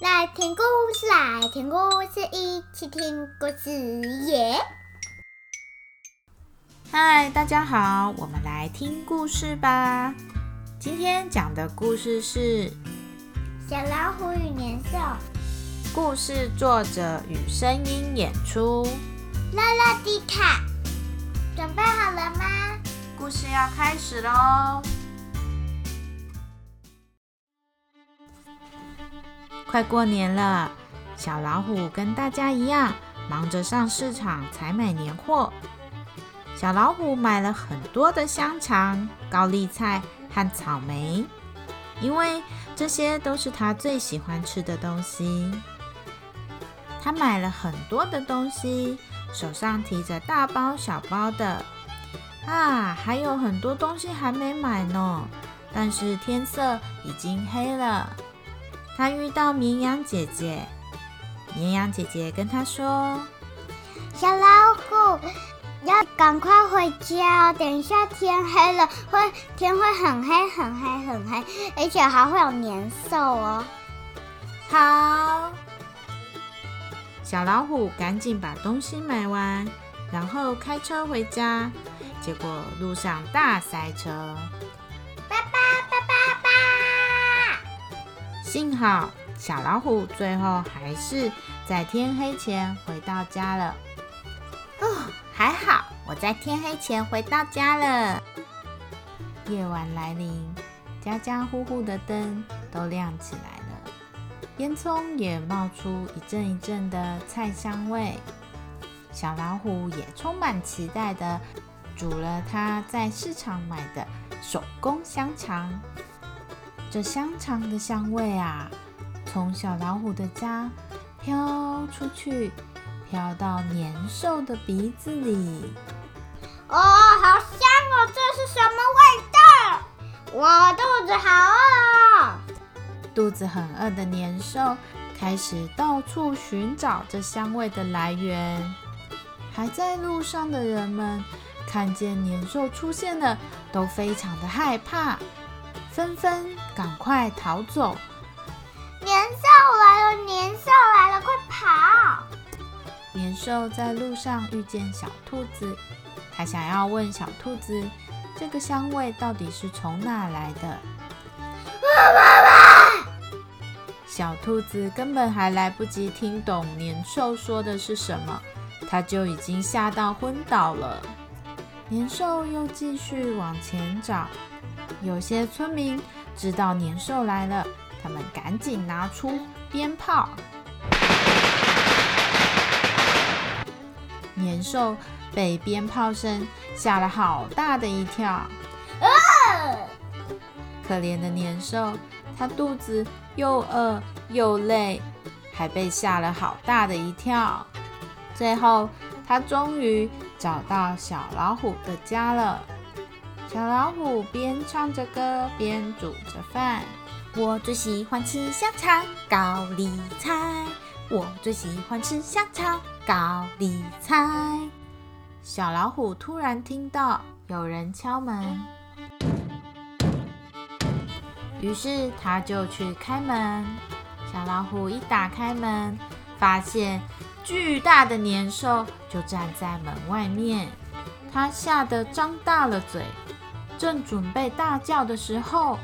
来听故事，来听故事，一起听故事耶！嗨，大家好，我们来听故事吧。今天讲的故事是《小老虎与年兽》。故事作者与声音演出：拉拉迪卡。准备好了吗？故事要开始喽！快过年了，小老虎跟大家一样，忙着上市场采买年货。小老虎买了很多的香肠、高丽菜和草莓，因为这些都是他最喜欢吃的东西。他买了很多的东西，手上提着大包小包的。啊，还有很多东西还没买呢，但是天色已经黑了。他遇到绵羊姐姐，绵羊姐姐跟他说：“小老虎要赶快回家，等一下天黑了，会天会很黑很黑很黑，而且还会有年兽哦。”好，小老虎赶紧把东西买完，然后开车回家，结果路上大塞车。幸好小老虎最后还是在天黑前回到家了。哦，还好我在天黑前回到家了。夜晚来临，家家户户的灯都亮起来了，烟囱也冒出一阵一阵的菜香味。小老虎也充满期待的煮了他在市场买的手工香肠。这香肠的香味啊，从小老虎的家飘出去，飘到年兽的鼻子里。哦，好香哦！这是什么味道？我肚子好饿。肚子很饿的年兽开始到处寻找这香味的来源。还在路上的人们看见年兽出现了，都非常的害怕。纷纷赶快逃走！年兽来了！年兽来了！快跑！年兽在路上遇见小兔子，他想要问小兔子，这个香味到底是从哪来的？小兔子根本还来不及听懂年兽说的是什么，它就已经吓到昏倒了。年兽又继续往前找。有些村民知道年兽来了，他们赶紧拿出鞭炮。年兽被鞭炮声吓了好大的一跳。可怜的年兽，它肚子又饿又累，还被吓了好大的一跳。最后，它终于找到小老虎的家了。小老虎边唱着歌边煮着饭。我最喜欢吃香肠高丽菜。我最喜欢吃香肠高丽菜。小老虎突然听到有人敲门，于是他就去开门。小老虎一打开门，发现巨大的年兽就站在门外面。他吓得张大了嘴。正准备大叫的时候，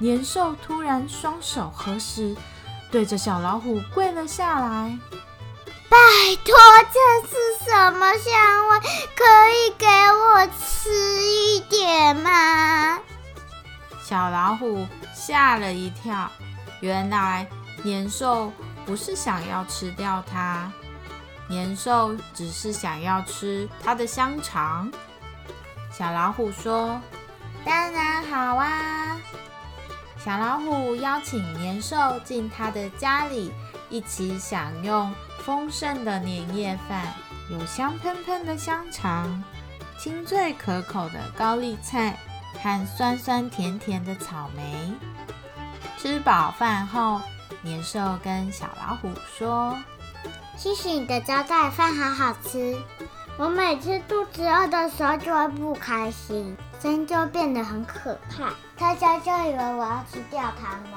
年兽突然双手合十，对着小老虎跪了下来：“拜托，这是什么香味？可以给我吃一点吗？”小老虎吓了一跳，原来年兽不是想要吃掉它，年兽只是想要吃它的香肠。小老虎说。当然好啊！小老虎邀请年兽进他的家里，一起享用丰盛的年夜饭，有香喷喷的香肠、清脆可口的高丽菜和酸酸甜甜的草莓。吃饱饭后，年兽跟小老虎说：“谢谢你的招待，饭好好吃。我每次肚子饿的时候就会不开心。”真就变得很可怕，大家就以为我要吃掉它们。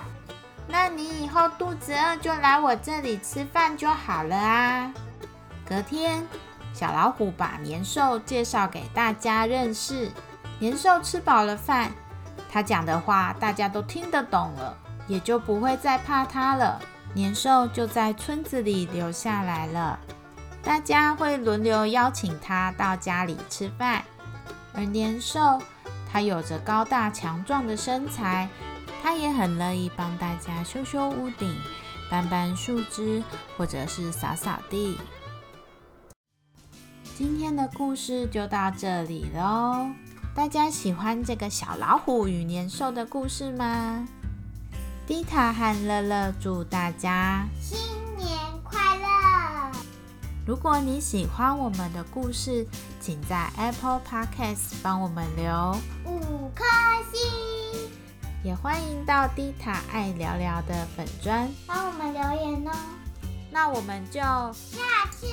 那你以后肚子饿就来我这里吃饭就好了啊。隔天，小老虎把年兽介绍给大家认识。年兽吃饱了饭，他讲的话大家都听得懂了，也就不会再怕他了。年兽就在村子里留下来了，大家会轮流邀请他到家里吃饭。而年兽，它有着高大强壮的身材，它也很乐意帮大家修修屋顶、搬搬树枝，或者是扫扫地。今天的故事就到这里喽，大家喜欢这个小老虎与年兽的故事吗？迪塔和乐乐祝大家新年快乐！如果你喜欢我们的故事，请在 Apple Podcast 帮我们留五颗星，也欢迎到迪塔爱聊聊的粉砖帮我们留言哦。那我们就下次。